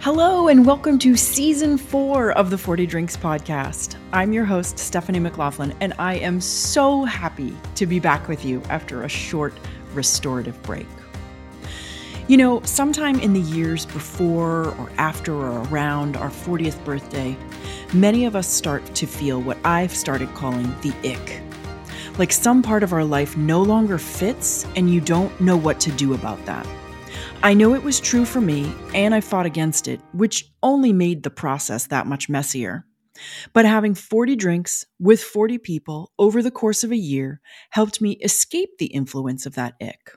Hello, and welcome to season four of the 40 Drinks podcast. I'm your host, Stephanie McLaughlin, and I am so happy to be back with you after a short restorative break. You know, sometime in the years before or after or around our 40th birthday, many of us start to feel what I've started calling the ick. Like some part of our life no longer fits, and you don't know what to do about that. I know it was true for me, and I fought against it, which only made the process that much messier. But having 40 drinks with 40 people over the course of a year helped me escape the influence of that ick.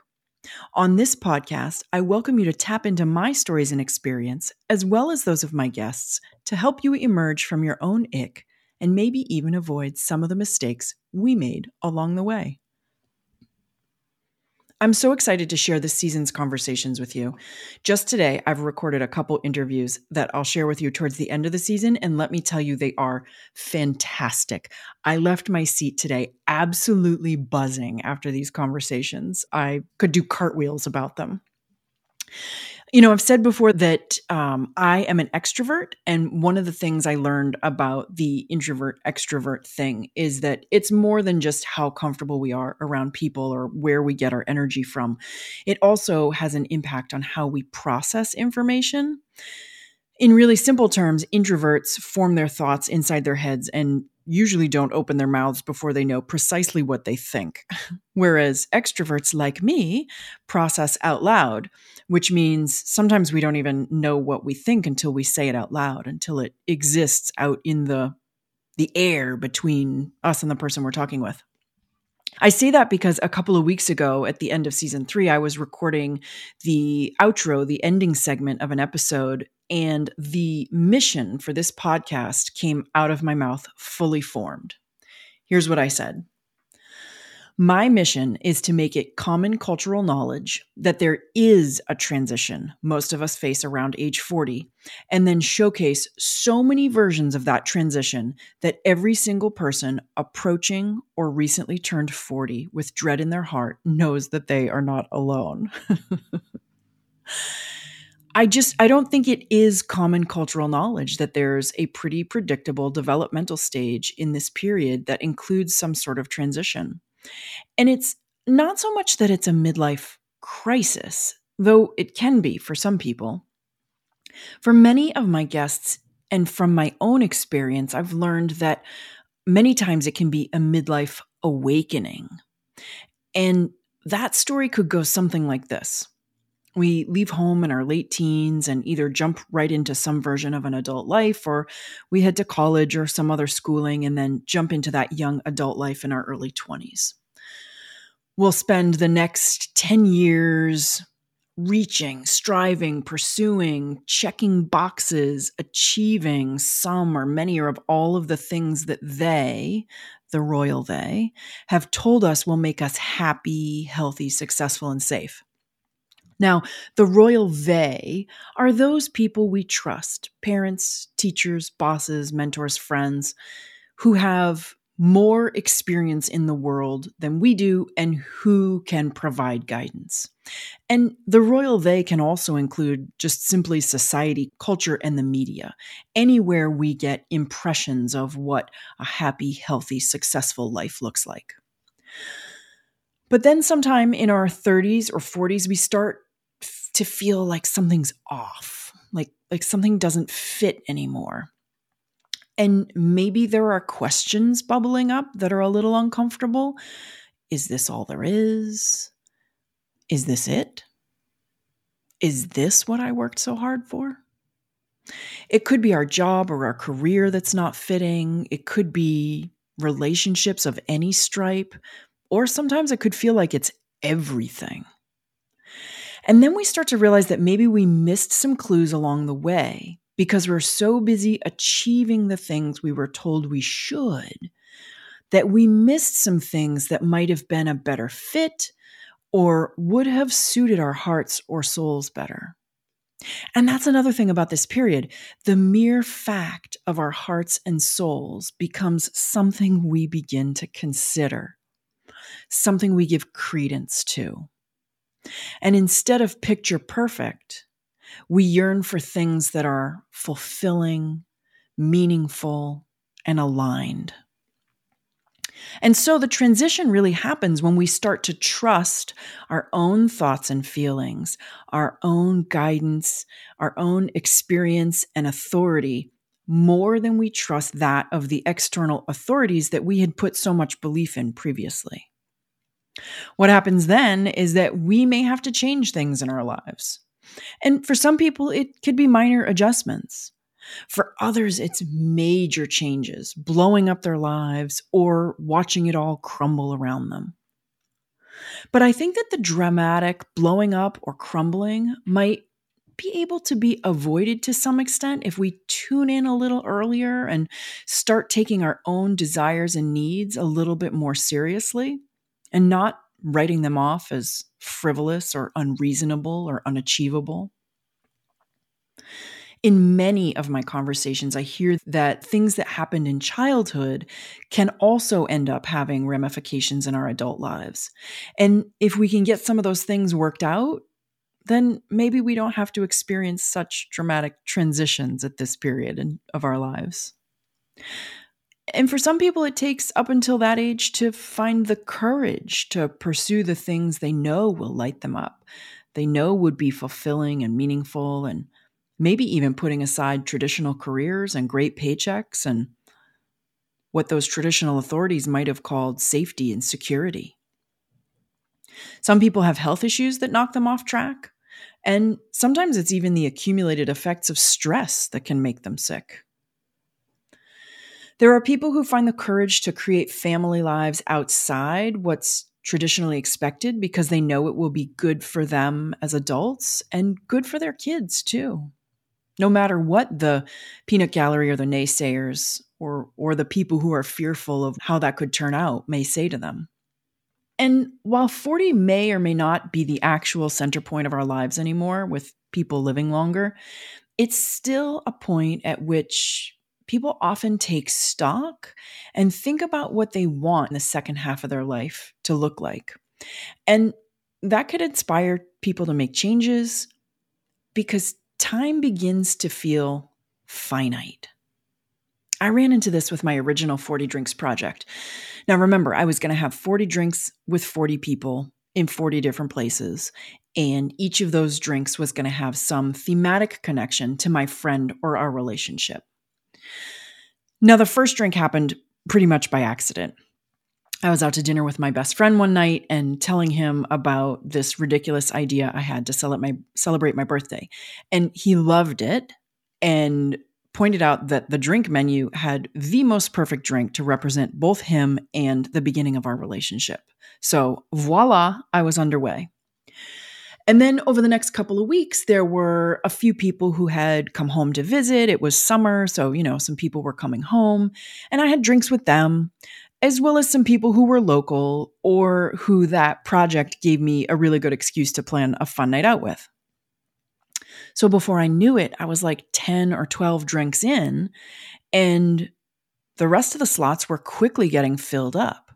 On this podcast, I welcome you to tap into my stories and experience, as well as those of my guests, to help you emerge from your own ick and maybe even avoid some of the mistakes we made along the way. I'm so excited to share this season's conversations with you. Just today, I've recorded a couple interviews that I'll share with you towards the end of the season, and let me tell you, they are fantastic. I left my seat today absolutely buzzing after these conversations. I could do cartwheels about them. You know, I've said before that um, I am an extrovert. And one of the things I learned about the introvert extrovert thing is that it's more than just how comfortable we are around people or where we get our energy from. It also has an impact on how we process information. In really simple terms, introverts form their thoughts inside their heads and usually don't open their mouths before they know precisely what they think. Whereas extroverts like me process out loud, which means sometimes we don't even know what we think until we say it out loud, until it exists out in the the air between us and the person we're talking with. I say that because a couple of weeks ago at the end of season three, I was recording the outro, the ending segment of an episode, and the mission for this podcast came out of my mouth fully formed. Here's what I said my mission is to make it common cultural knowledge that there is a transition most of us face around age 40, and then showcase so many versions of that transition that every single person approaching or recently turned 40 with dread in their heart knows that they are not alone. I just I don't think it is common cultural knowledge that there's a pretty predictable developmental stage in this period that includes some sort of transition. And it's not so much that it's a midlife crisis, though it can be for some people. For many of my guests, and from my own experience, I've learned that many times it can be a midlife awakening. And that story could go something like this. We leave home in our late teens and either jump right into some version of an adult life, or we head to college or some other schooling and then jump into that young adult life in our early 20s. We'll spend the next 10 years reaching, striving, pursuing, checking boxes, achieving some or many or of all of the things that they, the royal they, have told us will make us happy, healthy, successful, and safe. Now, the royal they are those people we trust parents, teachers, bosses, mentors, friends who have more experience in the world than we do and who can provide guidance. And the royal they can also include just simply society, culture, and the media, anywhere we get impressions of what a happy, healthy, successful life looks like. But then, sometime in our 30s or 40s, we start to feel like something's off, like, like something doesn't fit anymore. And maybe there are questions bubbling up that are a little uncomfortable. Is this all there is? Is this it? Is this what I worked so hard for? It could be our job or our career that's not fitting. It could be relationships of any stripe. Or sometimes it could feel like it's everything. And then we start to realize that maybe we missed some clues along the way because we're so busy achieving the things we were told we should that we missed some things that might have been a better fit or would have suited our hearts or souls better. And that's another thing about this period. The mere fact of our hearts and souls becomes something we begin to consider, something we give credence to. And instead of picture perfect, We yearn for things that are fulfilling, meaningful, and aligned. And so the transition really happens when we start to trust our own thoughts and feelings, our own guidance, our own experience and authority more than we trust that of the external authorities that we had put so much belief in previously. What happens then is that we may have to change things in our lives. And for some people, it could be minor adjustments. For others, it's major changes, blowing up their lives or watching it all crumble around them. But I think that the dramatic blowing up or crumbling might be able to be avoided to some extent if we tune in a little earlier and start taking our own desires and needs a little bit more seriously and not writing them off as frivolous or unreasonable or unachievable. In many of my conversations, I hear that things that happened in childhood can also end up having ramifications in our adult lives. And if we can get some of those things worked out, then maybe we don't have to experience such dramatic transitions at this period in, of our lives. And for some people, it takes up until that age to find the courage to pursue the things they know will light them up, they know would be fulfilling and meaningful and maybe even putting aside traditional careers and great paychecks and what those traditional authorities might have called safety and security. Some people have health issues that knock them off track, and sometimes it's even the accumulated effects of stress that can make them sick. There are people who find the courage to create family lives outside what's traditionally expected because they know it will be good for them as adults and good for their kids too no matter what the peanut gallery or the naysayers or or the people who are fearful of how that could turn out may say to them. And while 40 may or may not be the actual center point of our lives anymore with people living longer, it's still a point at which people often take stock and think about what they want in the second half of their life to look like. And that could inspire people to make changes because time begins to feel finite. I ran into this with my original 40 drinks project. Now, remember, I was going to have 40 drinks with 40 people in 40 different places, and each of those drinks was going to have some thematic connection to my friend or our relationship. Now, the first drink happened pretty much by accident. I was out to dinner with my best friend one night and telling him about this ridiculous idea I had to celebrate my, celebrate my birthday. And he loved it and pointed out that the drink menu had the most perfect drink to represent both him and the beginning of our relationship. So, voila, I was underway. And then over the next couple of weeks, there were a few people who had come home to visit. It was summer, so, you know, some people were coming home, and I had drinks with them as well as some people who were local or who that project gave me a really good excuse to plan a fun night out with. So before I knew it, I was like 10 or 12 drinks in, and the rest of the slots were quickly getting filled up.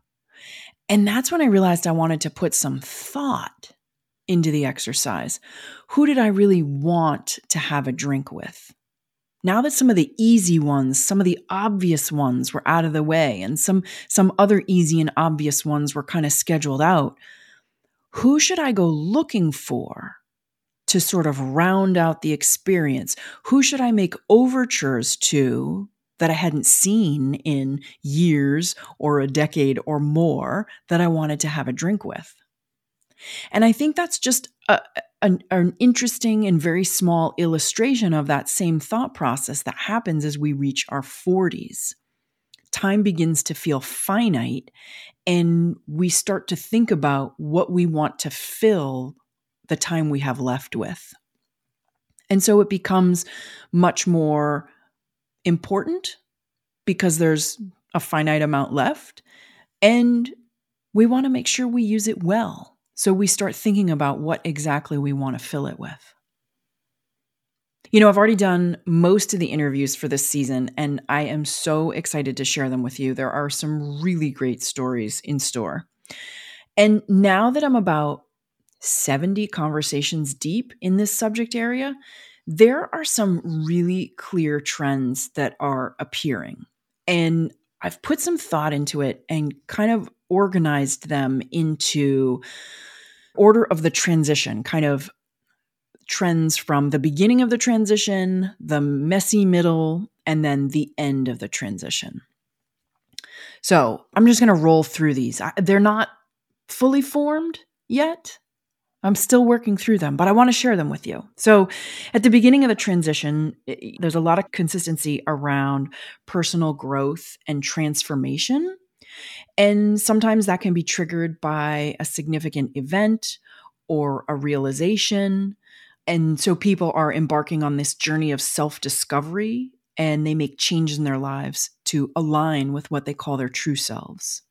And that's when I realized I wanted to put some thought into the exercise. Who did I really want to have a drink with? now that some of the easy ones, some of the obvious ones were out of the way and some some other easy and obvious ones were kind of scheduled out, who should I go looking for to sort of round out the experience? Who should I make overtures to that I hadn't seen in years or a decade or more that I wanted to have a drink with? And I think that's just a, an, an, interesting and very small illustration of that same thought process that happens as we reach our 40s. Time begins to feel finite, and we start to think about what we want to fill the time we have left with. And so it becomes much more important because there's a finite amount left, and we want to make sure we use it well. So we start thinking about what exactly we want to fill it with. You know, I've already done most of the interviews for this season, and I am so excited to share them with you. There are some really great stories in store. And now that I'm about 70 conversations deep in this subject area, there are some really clear trends that are appearing. And I've put some thought into it and kind of organized them into order of the transition, kind of trends from the beginning of the transition, the messy middle, and then the end of the transition. So I'm just going to roll through these. They're not fully formed yet. I'm still working through them, but I want to share them with you. So, at the beginning of the transition, there's a lot of consistency around personal growth and transformation. And sometimes that can be triggered by a significant event or a realization. And so people are embarking on this journey of self discovery and they make changes in their lives to align with what they call their true selves.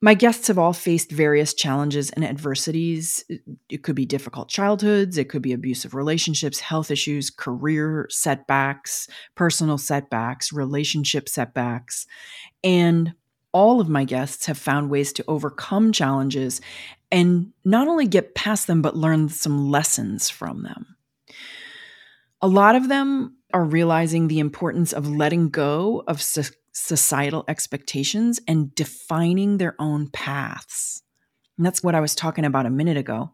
My guests have all faced various challenges and adversities. It could be difficult childhoods, it could be abusive relationships, health issues, career setbacks, personal setbacks, relationship setbacks. And all of my guests have found ways to overcome challenges and not only get past them, but learn some lessons from them. A lot of them are realizing the importance of letting go of societal expectations and defining their own paths. And that's what I was talking about a minute ago.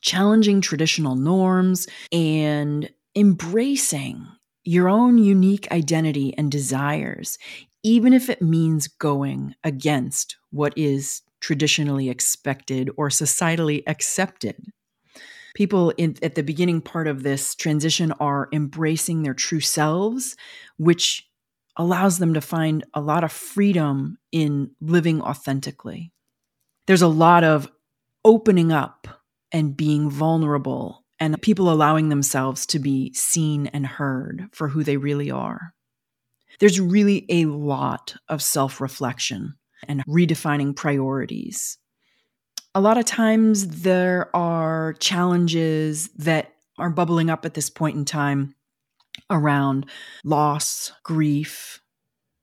Challenging traditional norms and embracing your own unique identity and desires, even if it means going against what is traditionally expected or societally accepted. People in, at the beginning part of this transition are embracing their true selves, which allows them to find a lot of freedom in living authentically. There's a lot of opening up and being vulnerable and people allowing themselves to be seen and heard for who they really are. There's really a lot of self reflection and redefining priorities. A lot of times there are challenges that are bubbling up at this point in time around loss, grief,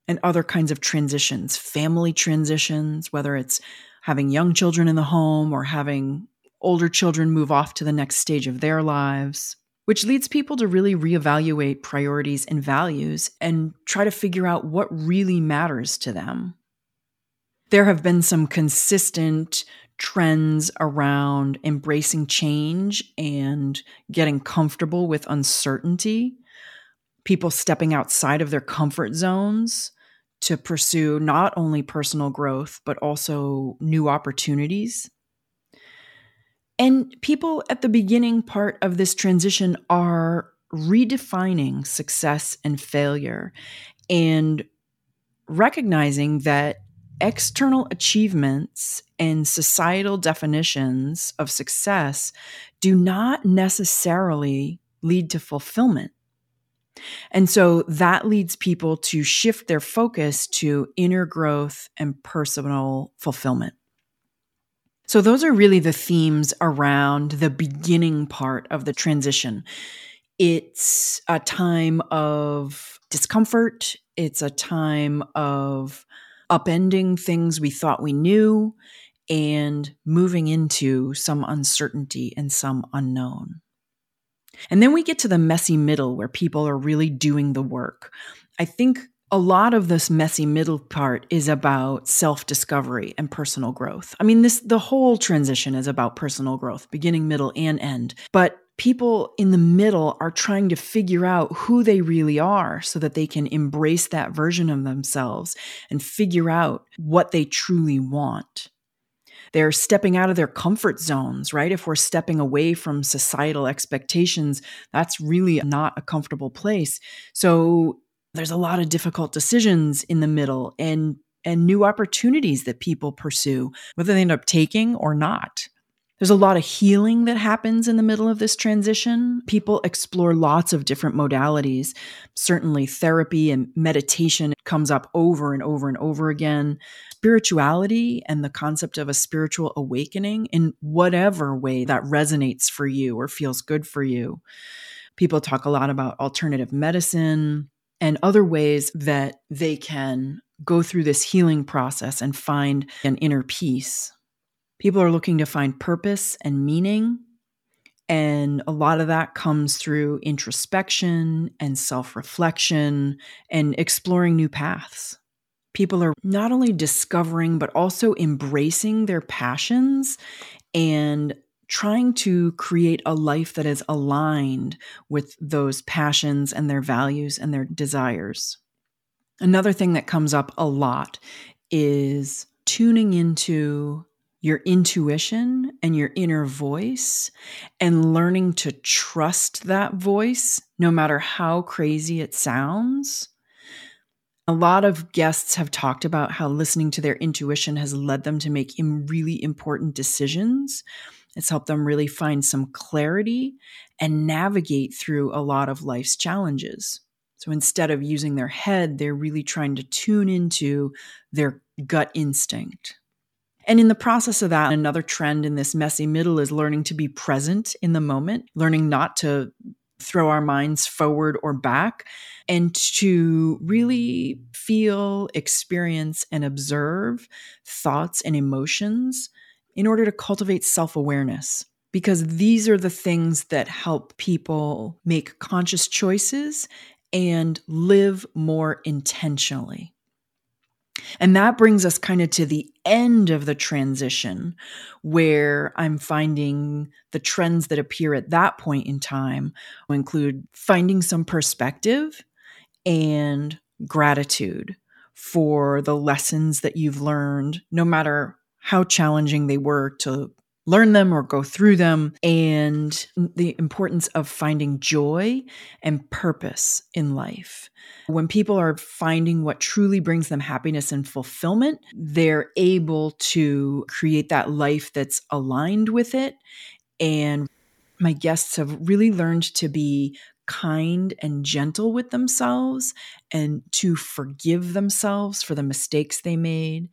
and other kinds of transitions, family transitions, whether it's having young children in the home or having older children move off to the next stage of their lives, which leads people to really reevaluate priorities and values and try to figure out what really matters to them. There have been some consistent trends around embracing change and getting comfortable with uncertainty people stepping outside of their comfort zones to pursue not only personal growth, but also new opportunities. And people at the beginning part of this transition are redefining success and failure and recognizing that external achievements and societal definitions of success do not necessarily lead to fulfillment. And so that leads people to shift their focus to inner growth and personal fulfillment. So, those are really the themes around the beginning part of the transition. It's a time of discomfort, it's a time of upending things we thought we knew and moving into some uncertainty and some unknown. And then we get to the messy middle where people are really doing the work. I think a lot of this messy middle part is about self-discovery and personal growth. I mean this the whole transition is about personal growth, beginning, middle and end. But people in the middle are trying to figure out who they really are so that they can embrace that version of themselves and figure out what they truly want. They're stepping out of their comfort zones, right? If we're stepping away from societal expectations, that's really not a comfortable place. So there's a lot of difficult decisions in the middle and and new opportunities that people pursue, whether they end up taking or not. There's a lot of healing that happens in the middle of this transition. People explore lots of different modalities. Certainly, therapy and meditation comes up over and over and over again. Spirituality and the concept of a spiritual awakening in whatever way that resonates for you or feels good for you. People talk a lot about alternative medicine and other ways that they can go through this healing process and find an inner peace People are looking to find purpose and meaning. And a lot of that comes through introspection and self reflection and exploring new paths. People are not only discovering, but also embracing their passions and trying to create a life that is aligned with those passions and their values and their desires. Another thing that comes up a lot is tuning into your intuition and your inner voice and learning to trust that voice, no matter how crazy it sounds. A lot of guests have talked about how listening to their intuition has led them to make really important decisions. It's helped them really find some clarity and navigate through a lot of life's challenges. So instead of using their head, they're really trying to tune into their gut instinct. And in the process of that, another trend in this messy middle is learning to be present in the moment, learning not to throw our minds forward or back, and to really feel, experience, and observe thoughts and emotions in order to cultivate self awareness. Because these are the things that help people make conscious choices and live more intentionally. And that brings us kind of to the end of the transition where I'm finding the trends that appear at that point in time include finding some perspective and gratitude for the lessons that you've learned, no matter how challenging they were to learn them or go through them, and the importance of finding joy and purpose in life. When people are finding what truly brings them happiness and fulfillment, they're able to create that life that's aligned with it. And my guests have really learned to be kind and gentle with themselves and to forgive themselves for the mistakes they made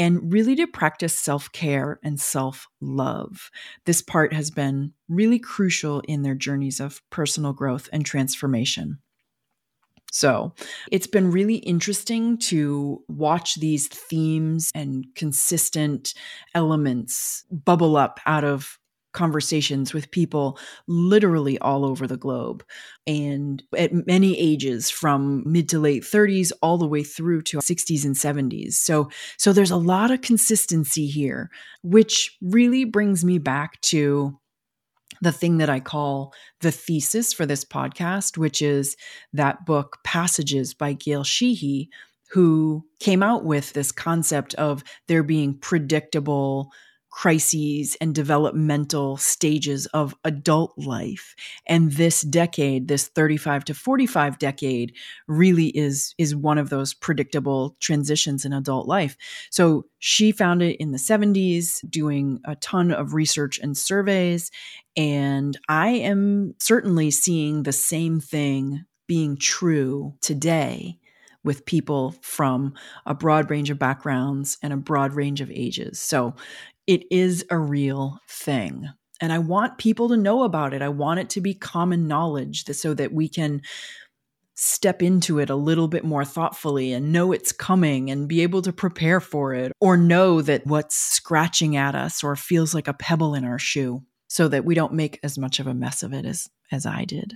and really to practice self care and self love. This part has been really crucial in their journeys of personal growth and transformation. So it's been really interesting to watch these themes and consistent elements bubble up out of conversations with people literally all over the globe and at many ages from mid to late 30s all the way through to 60s and 70s so so there's a lot of consistency here which really brings me back to the thing that I call the thesis for this podcast, which is that book Passages by Gail Sheehy, who came out with this concept of there being predictable crises and developmental stages of adult life. And this decade this 35 to 45 decade really is is one of those predictable transitions in adult life. So she found it in the 70s doing a ton of research and surveys. And i am certainly seeing the same thing being true today with people from a broad range of backgrounds and a broad range of ages. So it is a real thing. And I want people to know about it. I want it to be common knowledge so that we can step into it a little bit more thoughtfully and know it's coming and be able to prepare for it or know that what's scratching at us or feels like a pebble in our shoe so that we don't make as much of a mess of it as as I did.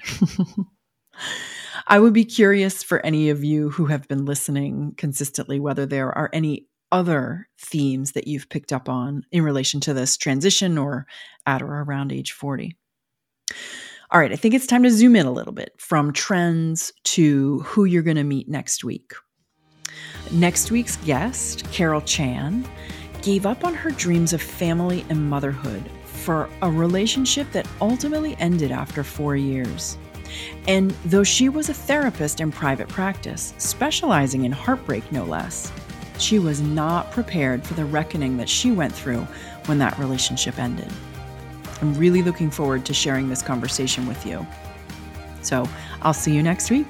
I would be curious for any of you who have been listening consistently whether there are any other themes that you've picked up on in relation to this transition or at or around age 40. All right, I think it's time to zoom in a little bit from trends to who you're going to meet next week. Next week's guest, Carol Chan, gave up on her dreams of family and motherhood for a relationship that ultimately ended after four years. And though she was a therapist in private practice, specializing in heartbreak no less, she was not prepared for the reckoning that she went through when that relationship ended. I'm really looking forward to sharing this conversation with you. So I'll see you next week.